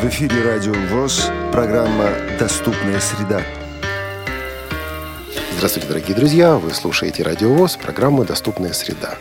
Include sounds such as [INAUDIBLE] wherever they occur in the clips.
В эфире Радио ВОЗ, программа «Доступная среда». Здравствуйте, дорогие друзья! Вы слушаете Радио ВОЗ, программа «Доступная среда».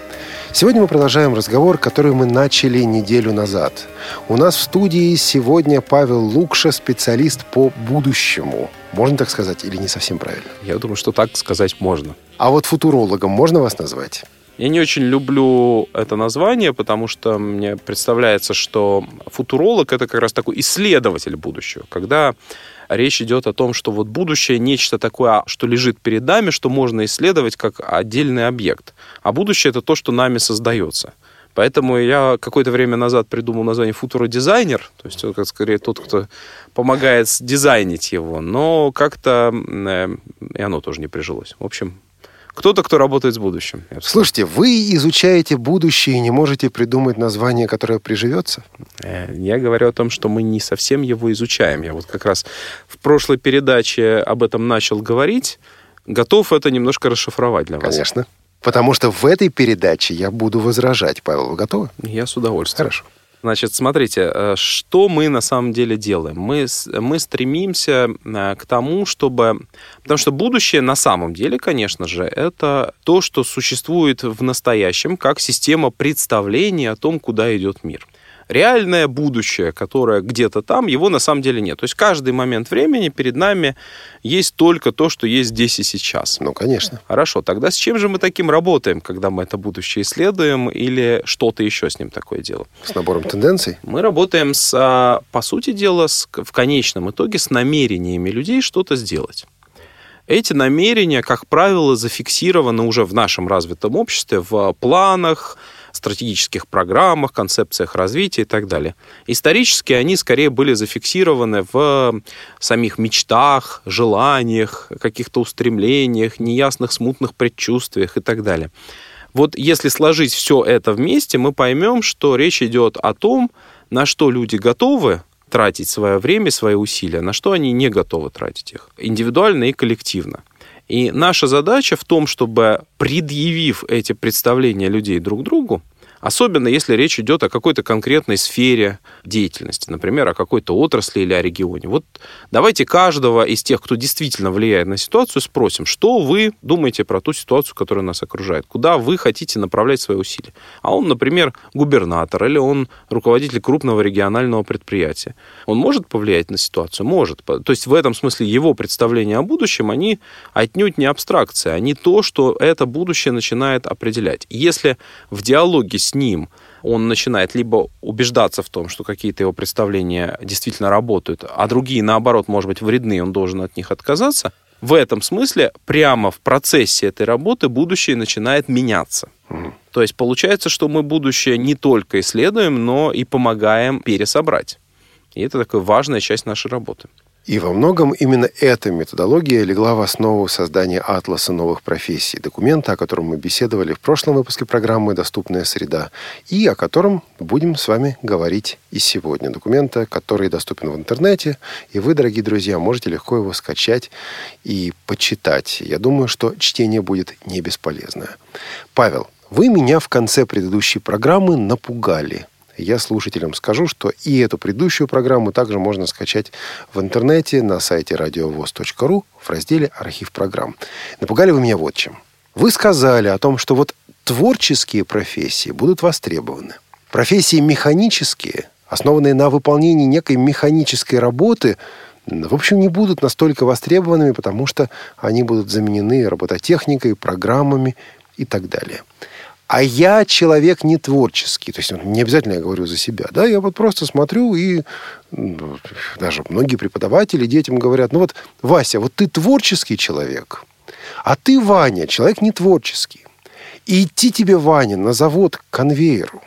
Сегодня мы продолжаем разговор, который мы начали неделю назад. У нас в студии сегодня Павел Лукша, специалист по будущему. Можно так сказать или не совсем правильно? Я думаю, что так сказать можно. А вот футурологом можно вас назвать? Я не очень люблю это название, потому что мне представляется, что футуролог это как раз такой исследователь будущего, когда речь идет о том, что вот будущее нечто такое, что лежит перед нами, что можно исследовать как отдельный объект. А будущее это то, что нами создается. Поэтому я какое-то время назад придумал название футуродизайнер, то есть как скорее тот, кто помогает дизайнить его, но как-то э, и оно тоже не прижилось. В общем, кто-то, кто работает с будущим. Слушайте, вы изучаете будущее и не можете придумать название, которое приживется? Э, я говорю о том, что мы не совсем его изучаем. Я вот как раз в прошлой передаче об этом начал говорить. Готов это немножко расшифровать для вас. Конечно. Потому что в этой передаче я буду возражать. Павел, вы готовы? Я с удовольствием. Хорошо. Значит, смотрите, э, что мы на самом деле делаем? Мы, мы стремимся э, к тому, чтобы... Потому что будущее на самом деле, конечно же, это то, что существует в настоящем как система представления о том, куда идет мир реальное будущее, которое где-то там, его на самом деле нет. То есть каждый момент времени перед нами есть только то, что есть здесь и сейчас. Ну, конечно. Хорошо, тогда с чем же мы таким работаем, когда мы это будущее исследуем или что-то еще с ним такое делаем? С набором тенденций? Мы работаем, с, а, по сути дела, с, в конечном итоге с намерениями людей что-то сделать. Эти намерения, как правило, зафиксированы уже в нашем развитом обществе в планах, стратегических программах, концепциях развития и так далее. Исторически они скорее были зафиксированы в самих мечтах, желаниях, каких-то устремлениях, неясных смутных предчувствиях и так далее. Вот если сложить все это вместе, мы поймем, что речь идет о том, на что люди готовы тратить свое время, свои усилия, на что они не готовы тратить их, индивидуально и коллективно. И наша задача в том, чтобы, предъявив эти представления людей друг другу, Особенно если речь идет о какой-то конкретной сфере деятельности, например, о какой-то отрасли или о регионе. Вот давайте каждого из тех, кто действительно влияет на ситуацию, спросим, что вы думаете про ту ситуацию, которая нас окружает, куда вы хотите направлять свои усилия. А он, например, губернатор или он руководитель крупного регионального предприятия. Он может повлиять на ситуацию? Может. То есть в этом смысле его представления о будущем, они отнюдь не абстракция, они то, что это будущее начинает определять. Если в диалоге с с ним он начинает либо убеждаться в том, что какие-то его представления действительно работают, а другие, наоборот, может быть, вредны, он должен от них отказаться, в этом смысле прямо в процессе этой работы будущее начинает меняться. Mm. То есть получается, что мы будущее не только исследуем, но и помогаем пересобрать. И это такая важная часть нашей работы. И во многом именно эта методология легла в основу создания атласа новых профессий, документа, о котором мы беседовали в прошлом выпуске программы «Доступная среда», и о котором будем с вами говорить и сегодня. Документа, который доступен в интернете, и вы, дорогие друзья, можете легко его скачать и почитать. Я думаю, что чтение будет не бесполезное. Павел, вы меня в конце предыдущей программы напугали – я слушателям скажу, что и эту предыдущую программу также можно скачать в интернете на сайте радиовоз.ру в разделе «Архив программ». Напугали вы меня вот чем. Вы сказали о том, что вот творческие профессии будут востребованы. Профессии механические, основанные на выполнении некой механической работы, в общем, не будут настолько востребованными, потому что они будут заменены робототехникой, программами и так далее. А я человек не творческий. То есть не обязательно я говорю за себя. Да, я вот просто смотрю и ну, даже многие преподаватели детям говорят, ну вот, Вася, вот ты творческий человек, а ты, Ваня, человек не творческий. И идти тебе, Ваня, на завод к конвейеру,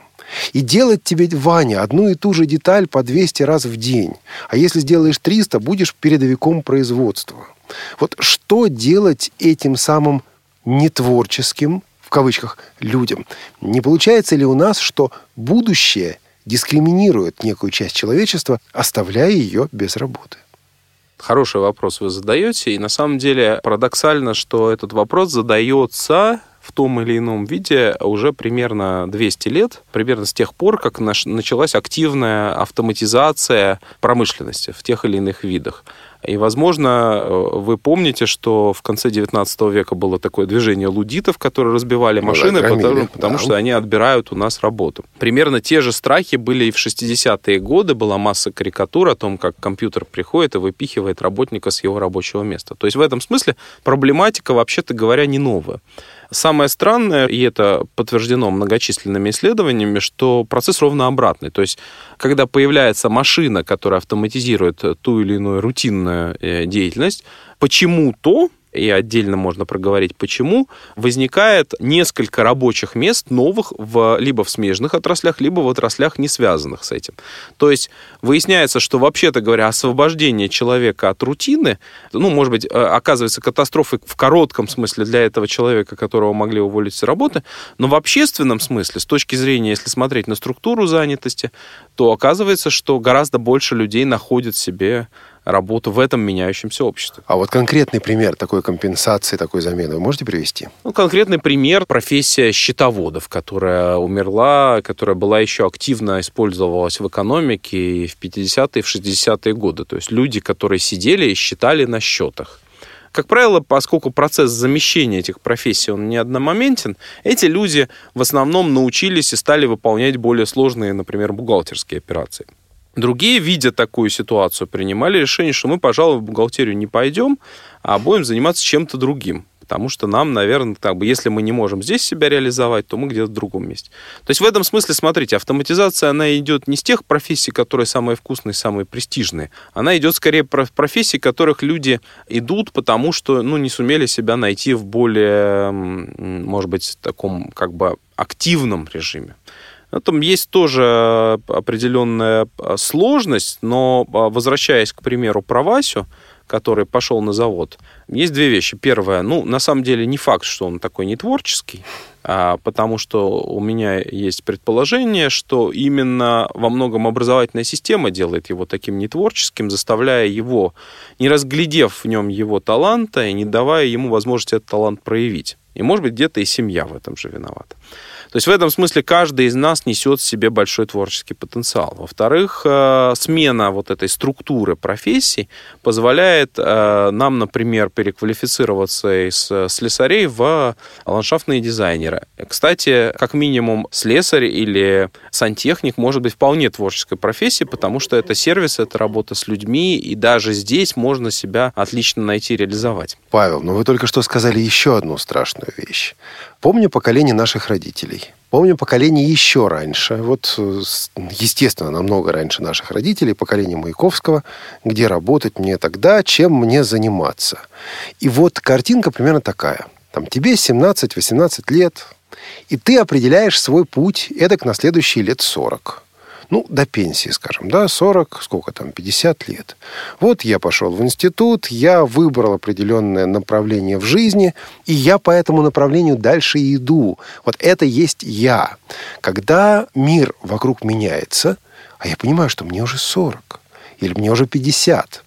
и делать тебе, Ваня, одну и ту же деталь по 200 раз в день. А если сделаешь 300, будешь передовиком производства. Вот что делать этим самым нетворческим, кавычках, людям. Не получается ли у нас, что будущее дискриминирует некую часть человечества, оставляя ее без работы? Хороший вопрос вы задаете, и на самом деле парадоксально, что этот вопрос задается в том или ином виде уже примерно 200 лет, примерно с тех пор, как началась активная автоматизация промышленности в тех или иных видах. И, возможно, э, вы помните, что в конце 19 века было такое движение лудитов, которые разбивали машины, Громили, потому, потому да. что они отбирают у нас работу. Примерно те же страхи были и в 60-е годы. Была масса карикатур о том, как компьютер приходит и выпихивает работника с его рабочего места. То есть в этом смысле проблематика, вообще-то говоря, не новая. Самое странное, и это подтверждено многочисленными исследованиями, что процесс ровно обратный. То есть, когда появляется машина, которая автоматизирует ту или иную рутинную э, деятельность, почему-то и отдельно можно проговорить, почему, возникает несколько рабочих мест новых в, либо в смежных отраслях, либо в отраслях, не связанных с этим. То есть выясняется, что, вообще-то говоря, освобождение человека от рутины, ну, может быть, э, оказывается катастрофой в коротком смысле для этого человека, которого могли уволить с работы, но в общественном смысле, с точки зрения, если смотреть на структуру занятости, то оказывается, что гораздо больше людей находят себе работу в этом меняющемся обществе. А вот конкретный пример такой компенсации, такой замены вы можете привести? Ну, конкретный пример – профессия счетоводов, которая умерла, которая была еще активно использовалась в экономике в 50-е, в 60-е годы. То есть люди, которые сидели и считали на счетах. Как правило, поскольку процесс замещения этих профессий, он не одномоментен, эти люди в основном научились и стали выполнять более сложные, например, бухгалтерские операции. Другие, видя такую ситуацию, принимали решение, что мы, пожалуй, в бухгалтерию не пойдем, а будем заниматься чем-то другим. Потому что нам, наверное, как бы, если мы не можем здесь себя реализовать, то мы где-то в другом месте. То есть в этом смысле, смотрите, автоматизация, она идет не с тех профессий, которые самые вкусные, самые престижные. Она идет скорее про профессий, которых люди идут, потому что, ну, не сумели себя найти в более, может быть, таком, как бы, активном режиме. Там есть тоже определенная а, сложность, но а, возвращаясь, к примеру, про Васю, который пошел на завод, есть две вещи. Первое, ну, на самом деле не факт, что он такой не творческий, а, потому что у меня есть предположение, что именно во многом образовательная система делает его таким нетворческим, заставляя его, не разглядев в нем его таланта и не давая ему возможности этот талант проявить. И, может быть, где-то и семья в этом же виновата. То есть в этом смысле каждый из нас несет в себе большой творческий потенциал. Во-вторых, э, смена вот этой структуры профессий позволяет э, нам, например, переквалифицироваться из слесарей в ландшафтные дизайнеры. Кстати, как минимум слесарь или сантехник может быть вполне творческой профессией, потому что это сервис, это работа с людьми, и даже здесь можно себя отлично найти, реализовать. Павел, ну вы только что сказали еще одну страшную вещь. Помню поколение наших родителей. Помню поколение еще раньше. Вот, естественно, намного раньше наших родителей, поколение Маяковского, где работать мне тогда, чем мне заниматься. И вот картинка примерно такая. Там тебе 17-18 лет, и ты определяешь свой путь эдак на следующие лет 40 ну, до пенсии, скажем, да, 40, сколько там, 50 лет. Вот я пошел в институт, я выбрал определенное направление в жизни, и я по этому направлению дальше иду. Вот это есть я. Когда мир вокруг меняется, а я понимаю, что мне уже 40, или мне уже 50,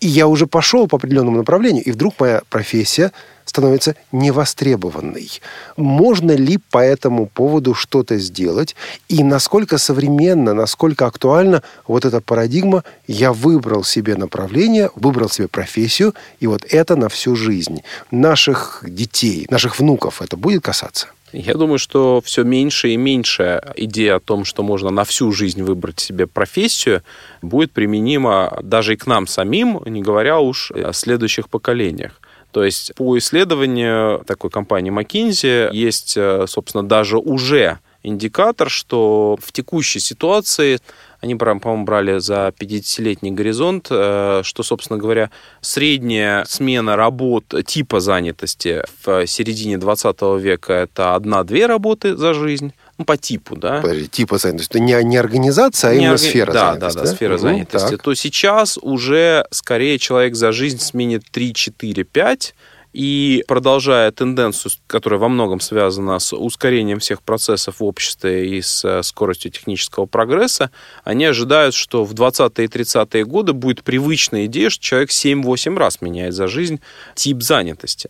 и я уже пошел по определенному направлению, и вдруг моя профессия становится невостребованной. Можно ли по этому поводу что-то сделать? И насколько современно, насколько актуальна вот эта парадигма «я выбрал себе направление, выбрал себе профессию, и вот это на всю жизнь». Наших детей, наших внуков это будет касаться? Я думаю, что все меньше и меньше идея о том, что можно на всю жизнь выбрать себе профессию, будет применима даже и к нам самим, не говоря уж о следующих поколениях. То есть по исследованию такой компании McKinsey есть, э, собственно, даже уже индикатор, что в текущей ситуации они, по-моему, брали за 50-летний горизонт, э, что, собственно говоря, средняя смена работ типа занятости в середине 20 века это одна-две работы за жизнь, ну, по типу, да. Подожди, типа занятости. Не, не организация, а не именно орг... сфера да, занятости. Да, да, да, сфера угу, занятости. Так. То сейчас уже скорее человек за жизнь сменит 3, 4, 5, и продолжая тенденцию, которая во многом связана с ускорением всех процессов в обществе и с э, скоростью технического прогресса, они ожидают, что в 20-е и 30-е годы будет привычная идея, что человек 7-8 раз меняет за жизнь тип занятости.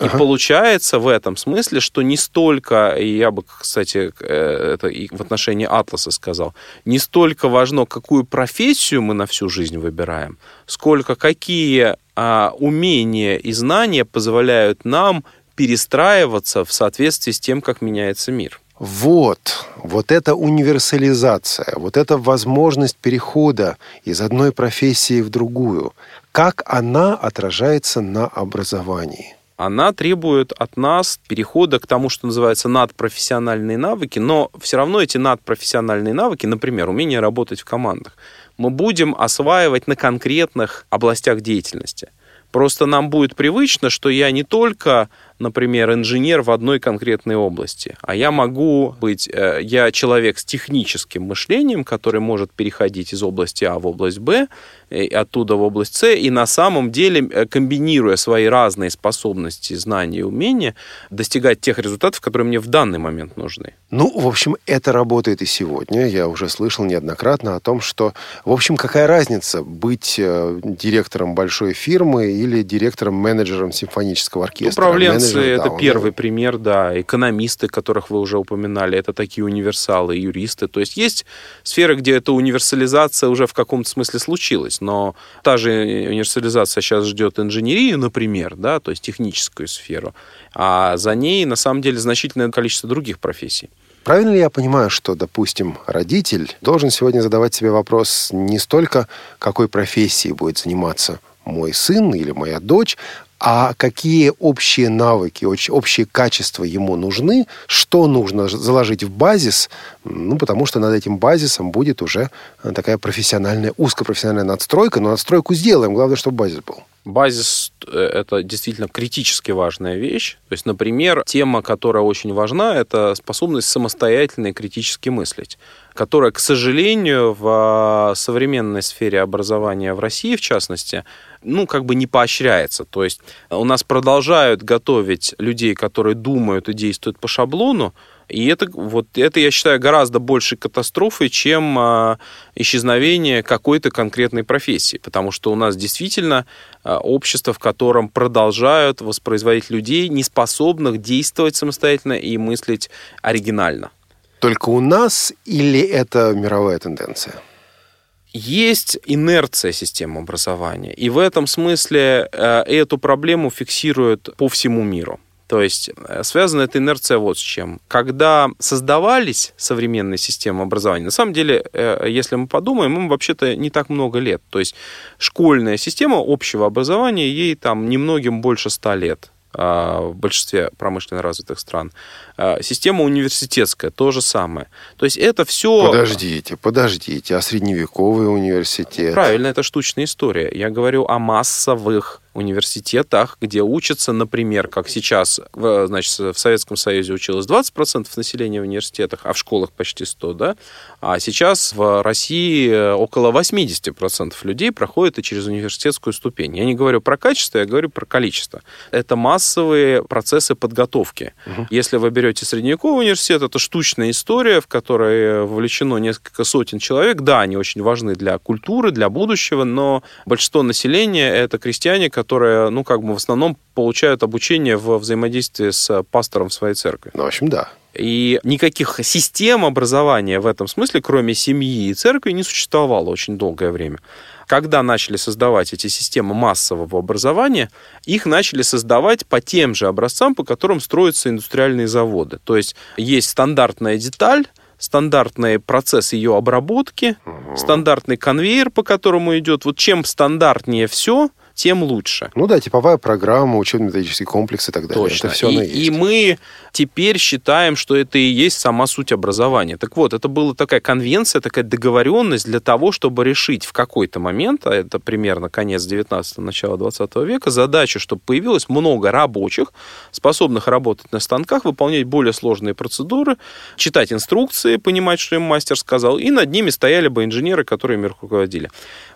И ага. получается в этом смысле, что не столько, и я бы, кстати, э, это и в отношении Атласа сказал, не столько важно, какую профессию мы на всю жизнь выбираем, сколько какие а, умения и знания позволяют нам перестраиваться в соответствии с тем, как меняется мир. Вот, вот эта универсализация, вот эта возможность перехода из одной профессии в другую, как она отражается на образовании? Она требует от нас перехода к тому, что называется надпрофессиональные навыки, но все равно эти надпрофессиональные навыки, например, умение работать в командах, мы будем осваивать на конкретных областях деятельности. Просто нам будет привычно, что я не только например, инженер в одной конкретной области, а я могу быть, э, я человек с техническим мышлением, который может переходить из области А в область Б, и оттуда в область С, и на самом деле, э, комбинируя свои разные способности, знания и умения, достигать тех результатов, которые мне в данный момент нужны. Ну, в общем, это работает и сегодня. Я уже слышал неоднократно о том, что, в общем, какая разница быть э, директором большой фирмы или директором-менеджером симфонического оркестра. Управленцем Франции это да, первый он... пример, да. Экономисты, которых вы уже упоминали, это такие универсалы, юристы. То есть есть сферы, где эта универсализация уже в каком-то смысле случилась, но та же универсализация сейчас ждет инженерию, например, да, то есть техническую сферу, а за ней на самом деле значительное количество других профессий. Правильно ли я понимаю, что, допустим, родитель должен сегодня задавать себе вопрос не столько, какой профессией будет заниматься мой сын или моя дочь, а какие общие навыки, общие качества ему нужны, что нужно заложить в базис, ну, потому что над этим базисом будет уже такая профессиональная, узкопрофессиональная надстройка, но надстройку сделаем, главное, чтобы базис был. Базис э, – это действительно критически важная вещь. То есть, например, тема, которая очень важна, это способность самостоятельно и критически мыслить, которая, к сожалению, в современной сфере образования в России, в частности, ну, как бы не поощряется. То есть у нас продолжают готовить людей, которые думают и действуют по шаблону, и это, вот, это, я считаю, гораздо большей катастрофой, чем а, исчезновение какой-то конкретной профессии. Потому что у нас действительно а, общество, в котором продолжают воспроизводить людей, не способных действовать самостоятельно и мыслить оригинально. Только у нас или это мировая тенденция? Есть инерция системы образования. И в этом смысле э, эту проблему фиксируют по всему миру. То есть э, связана эта инерция вот с чем. Когда создавались современные системы образования, на самом деле, э, если мы подумаем, им вообще-то не так много лет. То есть школьная система общего образования, ей там немногим больше ста лет. А, в большинстве промышленно развитых стран. А, система университетская, то же самое. То есть это все... Подождите, подождите, а средневековый университет? Правильно, это штучная история. Я говорю о массовых университетах, где учатся, например, как сейчас, в, значит, в Советском Союзе училось 20% населения в университетах, а в школах почти 100, да? А сейчас в России около 80% людей проходят и через университетскую ступень. Я не говорю про качество, я говорю про количество. Это массовые процессы подготовки. Угу. Если вы берете средневековый университет, это штучная история, в которой вовлечено несколько сотен человек. Да, они очень важны для культуры, для будущего, но большинство населения это крестьяне, которые, ну, как бы в основном получают обучение в взаимодействии с пастором своей церкви. Ну, в общем, да. И никаких систем образования в этом смысле, кроме семьи и церкви, не существовало очень долгое время. Когда начали создавать эти системы массового образования, их начали создавать по тем же образцам, по которым строятся индустриальные заводы. То есть есть стандартная деталь, стандартный процесс ее обработки, угу. стандартный конвейер, по которому идет. Вот чем стандартнее все, тем лучше. Ну да, типовая программа, учебно-методический комплекс и так далее. Точно. Это все и, и мы теперь считаем, что это и есть сама суть образования. Так вот, это была такая конвенция, такая договоренность для того, чтобы решить в какой-то момент, а это примерно конец 19-го, начало 20 века, задача, чтобы появилось много рабочих, способных работать на станках, выполнять более сложные процедуры, читать инструкции, понимать, что им мастер сказал, и над ними стояли бы инженеры, которые ими руководили.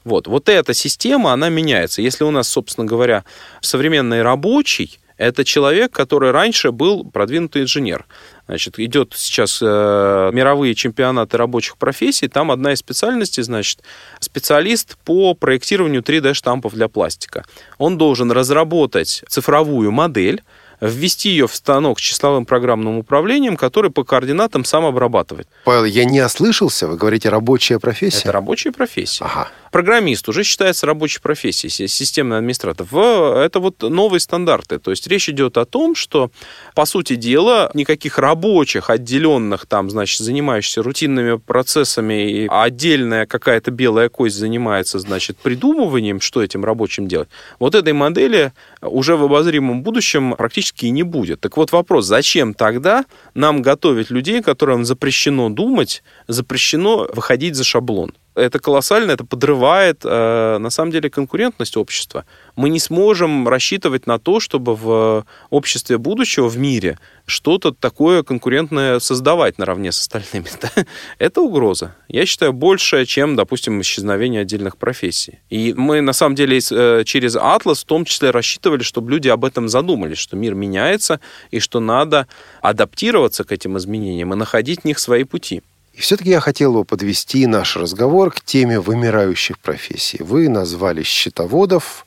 Вот. вот эта система, она меняется. Если у нас, собственно говоря, современный рабочий, это человек, который раньше был продвинутый инженер. Значит, идет сейчас э, мировые чемпионаты рабочих профессий. Там одна из специальностей, значит, специалист по проектированию 3D-штампов для пластика. Он должен разработать цифровую модель, ввести ее в станок с числовым программным управлением, который по координатам сам обрабатывает. Павел, я не ослышался, вы говорите рабочая профессия? Это рабочая профессия. Ага. Программист уже считается рабочей профессией, системный администратор. Это вот новые стандарты. То есть речь идет о том, что, по сути дела, никаких рабочих, отделенных, там, значит, занимающихся рутинными процессами, и отдельная какая-то белая кость занимается, значит, придумыванием, что этим рабочим делать. Вот этой модели уже в обозримом будущем практически и не будет. Так вот вопрос, зачем тогда нам готовить людей, которым запрещено думать, запрещено выходить за шаблон? Это колоссально, это подрывает, э, на самом деле, конкурентность общества. Мы не сможем рассчитывать на то, чтобы в обществе будущего, в мире, что-то такое конкурентное создавать наравне с остальными. [LAUGHS] это угроза. Я считаю, больше, чем, допустим, исчезновение отдельных профессий. И мы, на самом деле, э, через Атлас в том числе рассчитывали, чтобы люди об этом задумались, что мир меняется, и что надо адаптироваться к этим изменениям и находить в них свои пути. И все-таки я хотел бы подвести наш разговор к теме вымирающих профессий. Вы назвали счетоводов.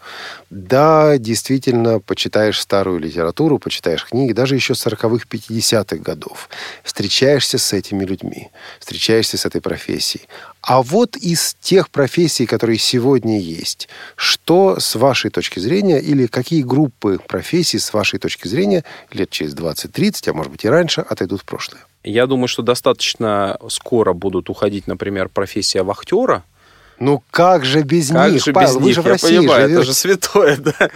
Да, действительно, почитаешь старую литературу, почитаешь книги, даже еще 40-х, 50-х годов. Встречаешься с этими людьми, встречаешься с этой профессией. А вот из тех профессий, которые сегодня есть, что с вашей точки зрения, или какие группы профессий с вашей точки зрения лет через 20-30, а может быть и раньше, отойдут в прошлое? Я думаю, что достаточно скоро будут уходить, например, профессия вахтера. Ну как же без как них, же Павел, без вы них? же в Я России понимаю, живете. это же святое, да. [LAUGHS]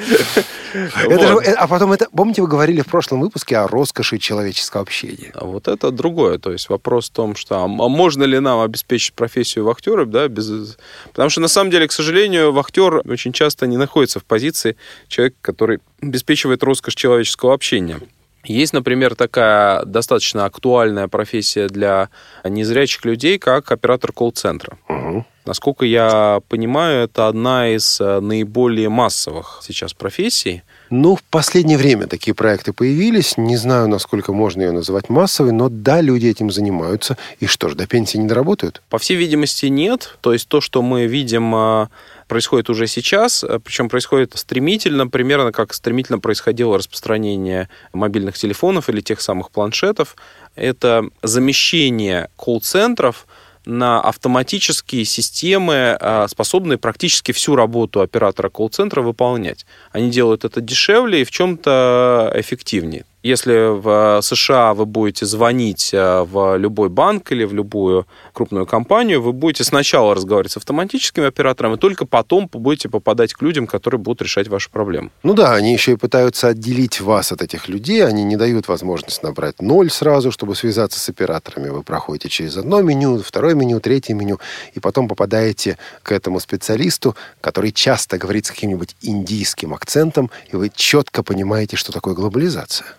Это же, э, а потом это, помните, вы говорили в прошлом выпуске о роскоши человеческого общения. А вот это другое. То есть вопрос в том, что а можно ли нам обеспечить профессию вахтера, да, без... Потому что на самом деле, к сожалению, вахтер очень часто не находится в позиции человека, который обеспечивает роскошь человеческого общения. Есть, например, такая достаточно актуальная профессия для незрячих людей, как оператор колл-центра. Угу. Насколько я понимаю, это одна из э, наиболее массовых сейчас профессий. Ну, в последнее время такие проекты появились. Не знаю, насколько можно ее называть массовой, но да, люди этим занимаются. И что ж, до пенсии не доработают? По всей видимости, нет. То есть то, что мы видим э, происходит уже сейчас, э, причем происходит стремительно, примерно как стремительно происходило распространение мобильных телефонов или тех самых планшетов. Это замещение колл-центров на автоматические системы, а, способные практически всю работу оператора колл-центра выполнять. Они делают это дешевле и в чем-то эффективнее. Если в США вы будете звонить э, в любой банк или в любую крупную компанию, вы будете сначала разговаривать с автоматическим оператором, и только потом будете попадать к людям, которые будут решать ваши проблемы. Ну да, они еще и пытаются отделить вас от этих людей. Они не дают возможность набрать ноль сразу, чтобы связаться с операторами. Вы проходите через одно меню, второе меню, третье меню, и потом попадаете к этому специалисту, который часто говорит с каким-нибудь индийским акцентом, и вы четко понимаете, что такое глобализация.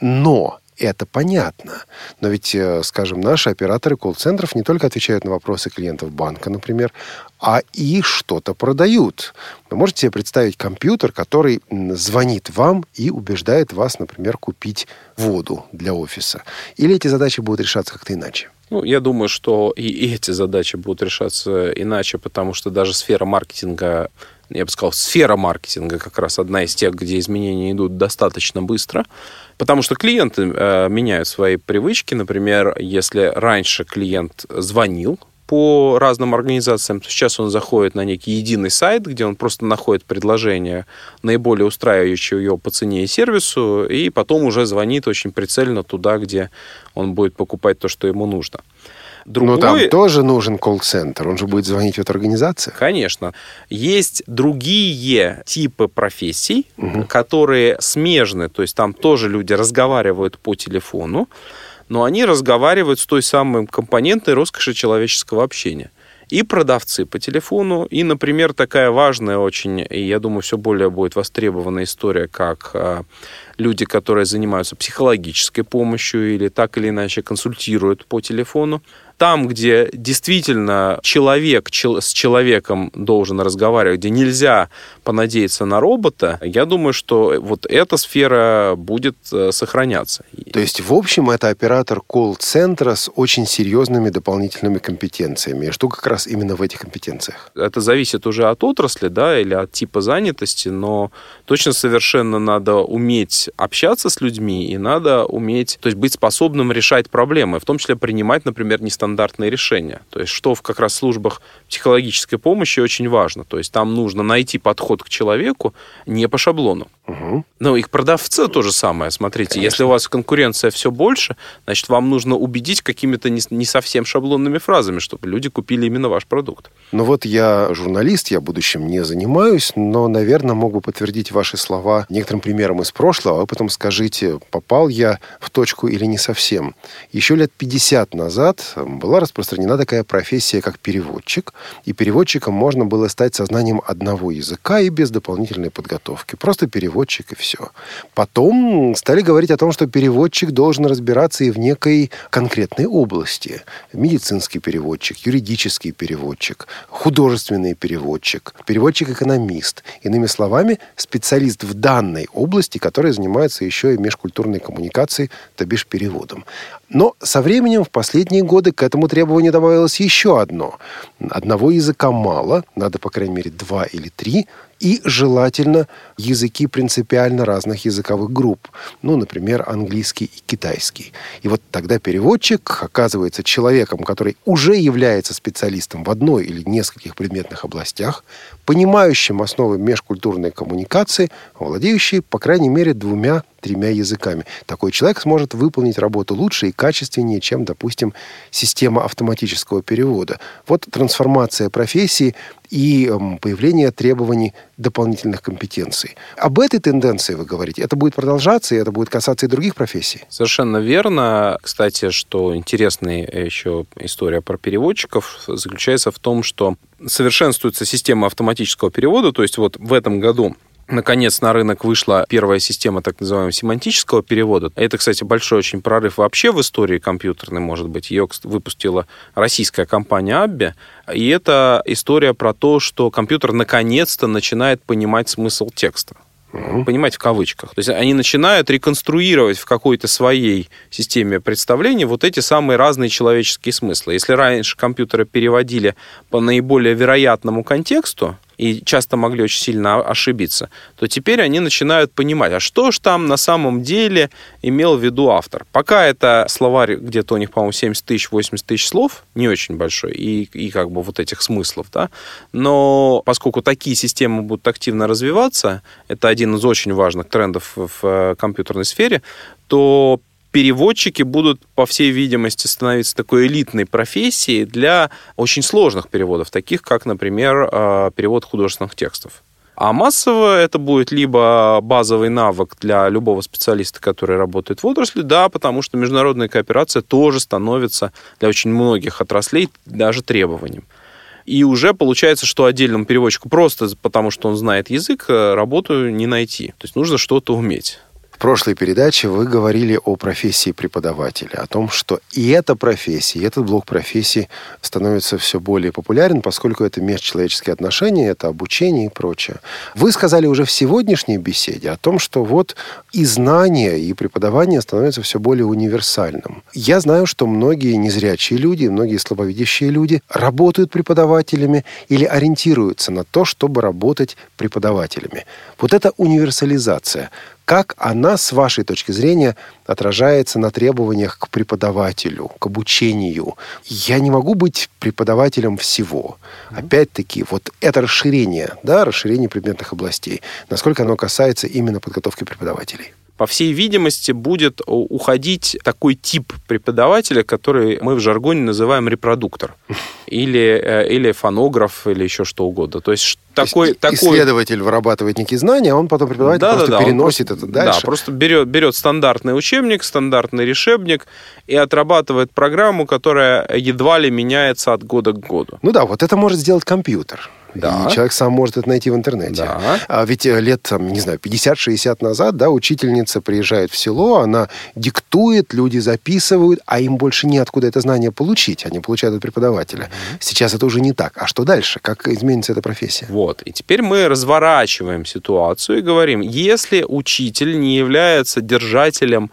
Но это понятно. Но ведь, э, скажем, наши операторы колл-центров не только отвечают на вопросы клиентов банка, например, а и что-то продают. Вы можете себе представить компьютер, который звонит вам и убеждает вас, например, купить воду для офиса. Или эти задачи будут решаться как-то иначе? Ну, я думаю, что и эти задачи будут решаться иначе, потому что даже сфера маркетинга я бы сказал, сфера маркетинга как раз одна из тех, где изменения идут достаточно быстро, потому что клиенты э, меняют свои привычки. Например, если раньше клиент звонил по разным организациям, то сейчас он заходит на некий единый сайт, где он просто находит предложение, наиболее устраивающее его по цене и сервису, и потом уже звонит очень прицельно туда, где он будет покупать то, что ему нужно. Другой... Но там тоже нужен колл-центр. Он же будет звонить в эту организацию. Конечно. Есть другие типы профессий, угу. которые смежны. То есть там тоже люди разговаривают по телефону, но они разговаривают с той самой компонентой роскоши человеческого общения и продавцы по телефону, и, например, такая важная очень, и я думаю, все более будет востребованная история, как а, люди, которые занимаются психологической помощью или так или иначе консультируют по телефону. Там, где действительно человек с человеком должен разговаривать, где нельзя понадеяться на робота, я думаю, что вот эта сфера будет э, сохраняться. То есть, в общем, это оператор колл-центра с очень серьезными дополнительными компетенциями. И что как раз именно в этих компетенциях? Это зависит уже от отрасли, да, или от типа занятости, но точно совершенно надо уметь общаться с людьми и надо уметь, то есть быть способным решать проблемы, в том числе принимать, например, нестандартные решения. То есть что в как раз службах психологической помощи очень важно. То есть там нужно найти подход к человеку не по шаблону. Угу. Ну, их продавцы то же самое. Смотрите, Конечно. если у вас конкуренция все больше, значит, вам нужно убедить какими-то не, не совсем шаблонными фразами, чтобы люди купили именно ваш продукт. Ну вот я журналист, я будущем не занимаюсь, но, наверное, могу подтвердить ваши слова некоторым примером из прошлого, а вы потом скажите, попал я в точку или не совсем. Еще лет 50 назад была распространена такая профессия, как переводчик, и переводчиком можно было стать сознанием одного языка и без дополнительной подготовки. Просто перевод переводчик и все. Потом стали говорить о том, что переводчик должен разбираться и в некой конкретной области. Медицинский переводчик, юридический переводчик, художественный переводчик, переводчик-экономист. Иными словами, специалист в данной области, который занимается еще и межкультурной коммуникацией, то бишь переводом. Но со временем в последние годы к этому требованию добавилось еще одно. Одного языка мало, надо, по крайней мере, два или три, и желательно языки принципиально разных языковых групп. Ну, например, английский и китайский. И вот тогда переводчик оказывается человеком, который уже является специалистом в одной или нескольких предметных областях, понимающим основы межкультурной коммуникации, владеющий, по крайней мере, двумя тремя языками. Такой человек сможет выполнить работу лучше и качественнее, чем, допустим, система автоматического перевода. Вот трансформация профессии и эм, появление требований дополнительных компетенций. Об этой тенденции вы говорите. Это будет продолжаться, и это будет касаться и других профессий. Совершенно верно. Кстати, что интересная еще история про переводчиков заключается в том, что совершенствуется система автоматического перевода. То есть вот в этом году Наконец на рынок вышла первая система так называемого семантического перевода. Это, кстати, большой очень прорыв вообще в истории компьютерной, может быть. Ее выпустила российская компания Abbe. И это история про то, что компьютер наконец-то начинает понимать смысл текста. Угу. Понимать в кавычках. То есть они начинают реконструировать в какой-то своей системе представлений вот эти самые разные человеческие смыслы. Если раньше компьютеры переводили по наиболее вероятному контексту, и часто могли очень сильно ошибиться, то теперь они начинают понимать, а что же там на самом деле имел в виду автор. Пока это словарь где-то у них, по-моему, 70 тысяч, 80 тысяч слов, не очень большой, и, и как бы вот этих смыслов, да, но поскольку такие системы будут активно развиваться, это один из очень важных трендов в э, компьютерной сфере, то переводчики будут, по всей видимости, становиться такой элитной профессией для очень сложных переводов, таких как, например, э, перевод художественных текстов. А массово это будет либо базовый навык для любого специалиста, который работает в отрасли, да, потому что международная кооперация тоже становится для очень многих отраслей даже требованием. И уже получается, что отдельному переводчику просто потому, что он знает язык, э, работу не найти. То есть нужно что-то уметь прошлой передаче вы говорили о профессии преподавателя, о том, что и эта профессия, и этот блок профессий становится все более популярен, поскольку это межчеловеческие отношения, это обучение и прочее. Вы сказали уже в сегодняшней беседе о том, что вот и знания, и преподавание становятся все более универсальным. Я знаю, что многие незрячие люди, многие слабовидящие люди работают преподавателями или ориентируются на то, чтобы работать преподавателями. Вот эта универсализация, как она, с вашей точки зрения, отражается на требованиях к преподавателю, к обучению? Я не могу быть преподавателем всего. Опять-таки, вот это расширение, да, расширение предметных областей, насколько оно касается именно подготовки преподавателей? По всей видимости, будет уходить такой тип преподавателя, который мы в жаргоне называем репродуктор. Или, э, или фонограф, или еще что угодно. То есть такой, такой... Исследователь вырабатывает некие знания, а он потом преподаватель да, просто да, да, переносит просто, это дальше. Да, просто берет, берет стандартный учебник, стандартный решебник и отрабатывает программу, которая едва ли меняется от года к году. Ну да, вот это может сделать компьютер. Да. И человек сам может это найти в интернете. Да. А ведь э, лет, там, не знаю, 50-60 назад, да, учительница приезжает в село, она диктует, люди записывают, а им больше неоткуда это знание получить. Они получают от преподавателя. Сейчас это уже не так. А что дальше? Как изменится эта профессия? Вот. И теперь мы разворачиваем ситуацию и говорим, если учитель не является держателем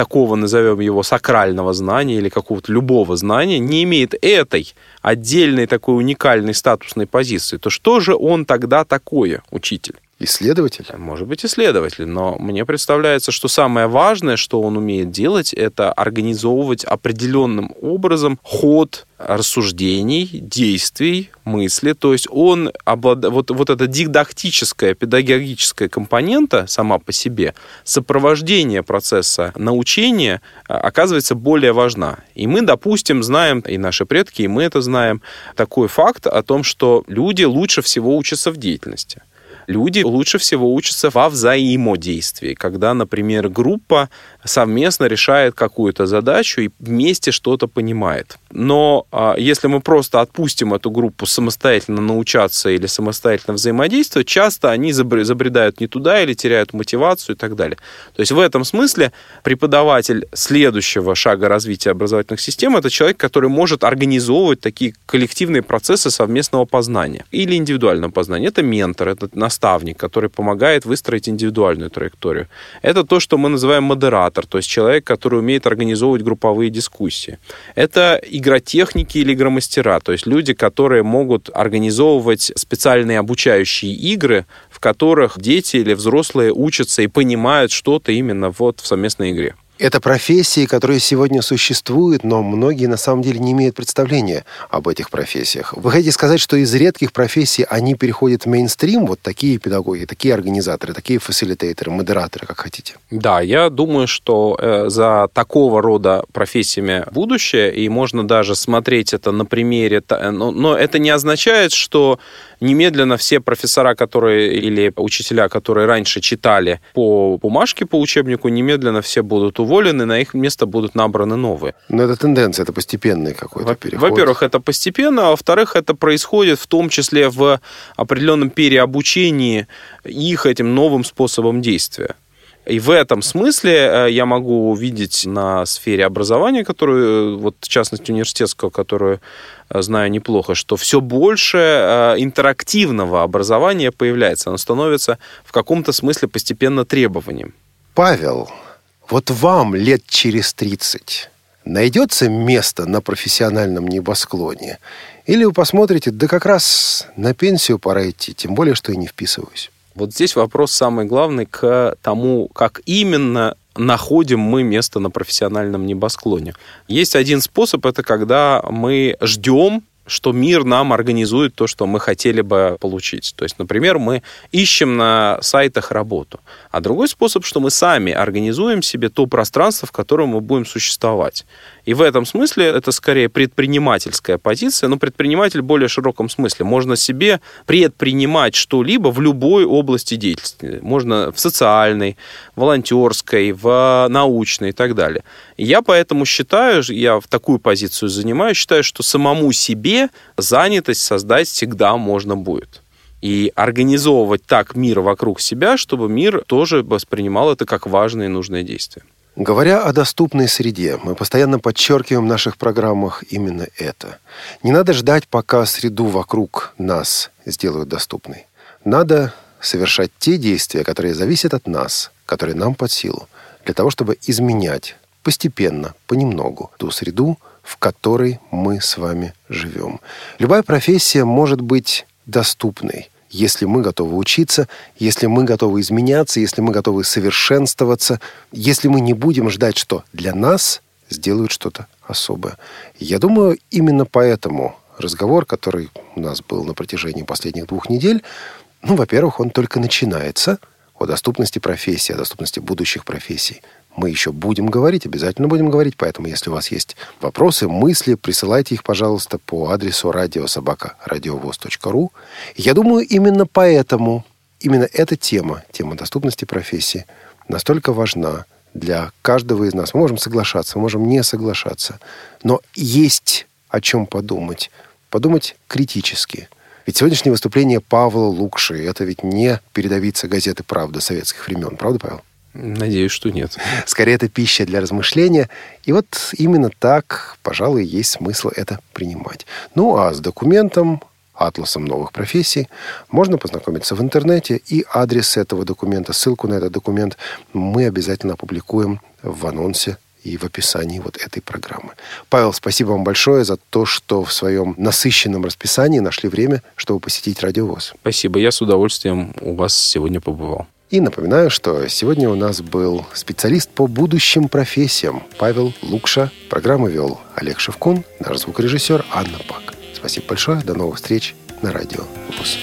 такого, назовем его, сакрального знания или какого-то любого знания, не имеет этой отдельной такой уникальной статусной позиции, то что же он тогда такое, учитель? Исследователь? Может быть, исследователь, но мне представляется, что самое важное, что он умеет делать, это организовывать определенным образом ход рассуждений, действий, мысли. То есть он облад... вот, вот эта дидактическая, педагогическая компонента сама по себе, сопровождение процесса научения а, оказывается более важна. И мы, допустим, знаем, и наши предки, и мы это знаем, такой факт о том, что люди лучше всего учатся в деятельности люди лучше всего учатся во взаимодействии, когда, например, группа совместно решает какую-то задачу и вместе что-то понимает. Но а, если мы просто отпустим эту группу самостоятельно научаться или самостоятельно взаимодействовать, часто они забредают не туда или теряют мотивацию и так далее. То есть в этом смысле преподаватель следующего шага развития образовательных систем это человек, который может организовывать такие коллективные процессы совместного познания или индивидуального познания. Это ментор, это наставник, который помогает выстроить индивидуальную траекторию. Это то, что мы называем модератор, то есть человек, который умеет организовывать групповые дискуссии. Это игротехники или игромастера, то есть люди, которые могут организовывать специальные обучающие игры, в которых дети или взрослые учатся и понимают что-то именно вот в совместной игре. Это профессии, которые сегодня существуют, но многие на самом деле не имеют представления об этих профессиях. Вы хотите сказать, что из редких профессий они переходят в мейнстрим, вот такие педагоги, такие организаторы, такие фасилитейторы, модераторы, как хотите? Да, я думаю, что э, за такого рода профессиями будущее, и можно даже смотреть это на примере, но, но это не означает, что немедленно все профессора, которые или учителя, которые раньше читали по бумажке, по учебнику, немедленно все будут уволены, на их место будут набраны новые. Но это тенденция, это постепенный какой-то переход. Во-первых, это постепенно, а во-вторых, это происходит в том числе в определенном переобучении их этим новым способом действия. И в этом смысле э, я могу увидеть на сфере образования, которую, вот в частности университетского, которую э, знаю неплохо, что все больше э, интерактивного образования появляется. Оно становится в каком-то смысле постепенно требованием. Павел, вот вам лет через 30 найдется место на профессиональном небосклоне? Или вы посмотрите, да как раз на пенсию пора идти, тем более, что и не вписываюсь? Вот здесь вопрос самый главный к тому, как именно находим мы место на профессиональном небосклоне. Есть один способ, это когда мы ждем что мир нам организует то, что мы хотели бы получить. То есть, например, мы ищем на сайтах работу. А другой способ, что мы сами организуем себе то пространство, в котором мы будем существовать. И в этом смысле это скорее предпринимательская позиция, но предприниматель в более широком смысле. Можно себе предпринимать что-либо в любой области деятельности. Можно в социальной, волонтерской, в научной и так далее. Я поэтому считаю, я в такую позицию занимаю, считаю, что самому себе занятость создать всегда можно будет и организовывать так мир вокруг себя, чтобы мир тоже воспринимал это как важное и нужное действие. Говоря о доступной среде, мы постоянно подчеркиваем в наших программах именно это. Не надо ждать, пока среду вокруг нас сделают доступной. Надо совершать те действия, которые зависят от нас, которые нам под силу, для того, чтобы изменять постепенно, понемногу ту среду, в которой мы с вами живем. Любая профессия может быть доступной, если мы готовы учиться, если мы готовы изменяться, если мы готовы совершенствоваться, если мы не будем ждать, что для нас сделают что-то особое. Я думаю, именно поэтому разговор, который у нас был на протяжении последних двух недель, ну, во-первых, он только начинается о доступности профессии, о доступности будущих профессий мы еще будем говорить, обязательно будем говорить. Поэтому, если у вас есть вопросы, мысли, присылайте их, пожалуйста, по адресу радиособака.радиовоз.ру. Я думаю, именно поэтому, именно эта тема, тема доступности профессии, настолько важна для каждого из нас. Мы можем соглашаться, мы можем не соглашаться. Но есть о чем подумать. Подумать критически. Ведь сегодняшнее выступление Павла Лукши – это ведь не передовица газеты «Правда» советских времен. Правда, Павел? Надеюсь, что нет. Скорее, это пища для размышления. И вот именно так, пожалуй, есть смысл это принимать. Ну, а с документом, атласом новых профессий, можно познакомиться в интернете. И адрес этого документа, ссылку на этот документ мы обязательно опубликуем в анонсе и в описании вот этой программы. Павел, спасибо вам большое за то, что в своем насыщенном расписании нашли время, чтобы посетить радиовоз. Спасибо. Я с удовольствием у вас сегодня побывал. И напоминаю, что сегодня у нас был специалист по будущим профессиям Павел Лукша. Программу вел Олег Шевкун, наш звукорежиссер Анна Пак. Спасибо большое. До новых встреч на радио ВУЗ.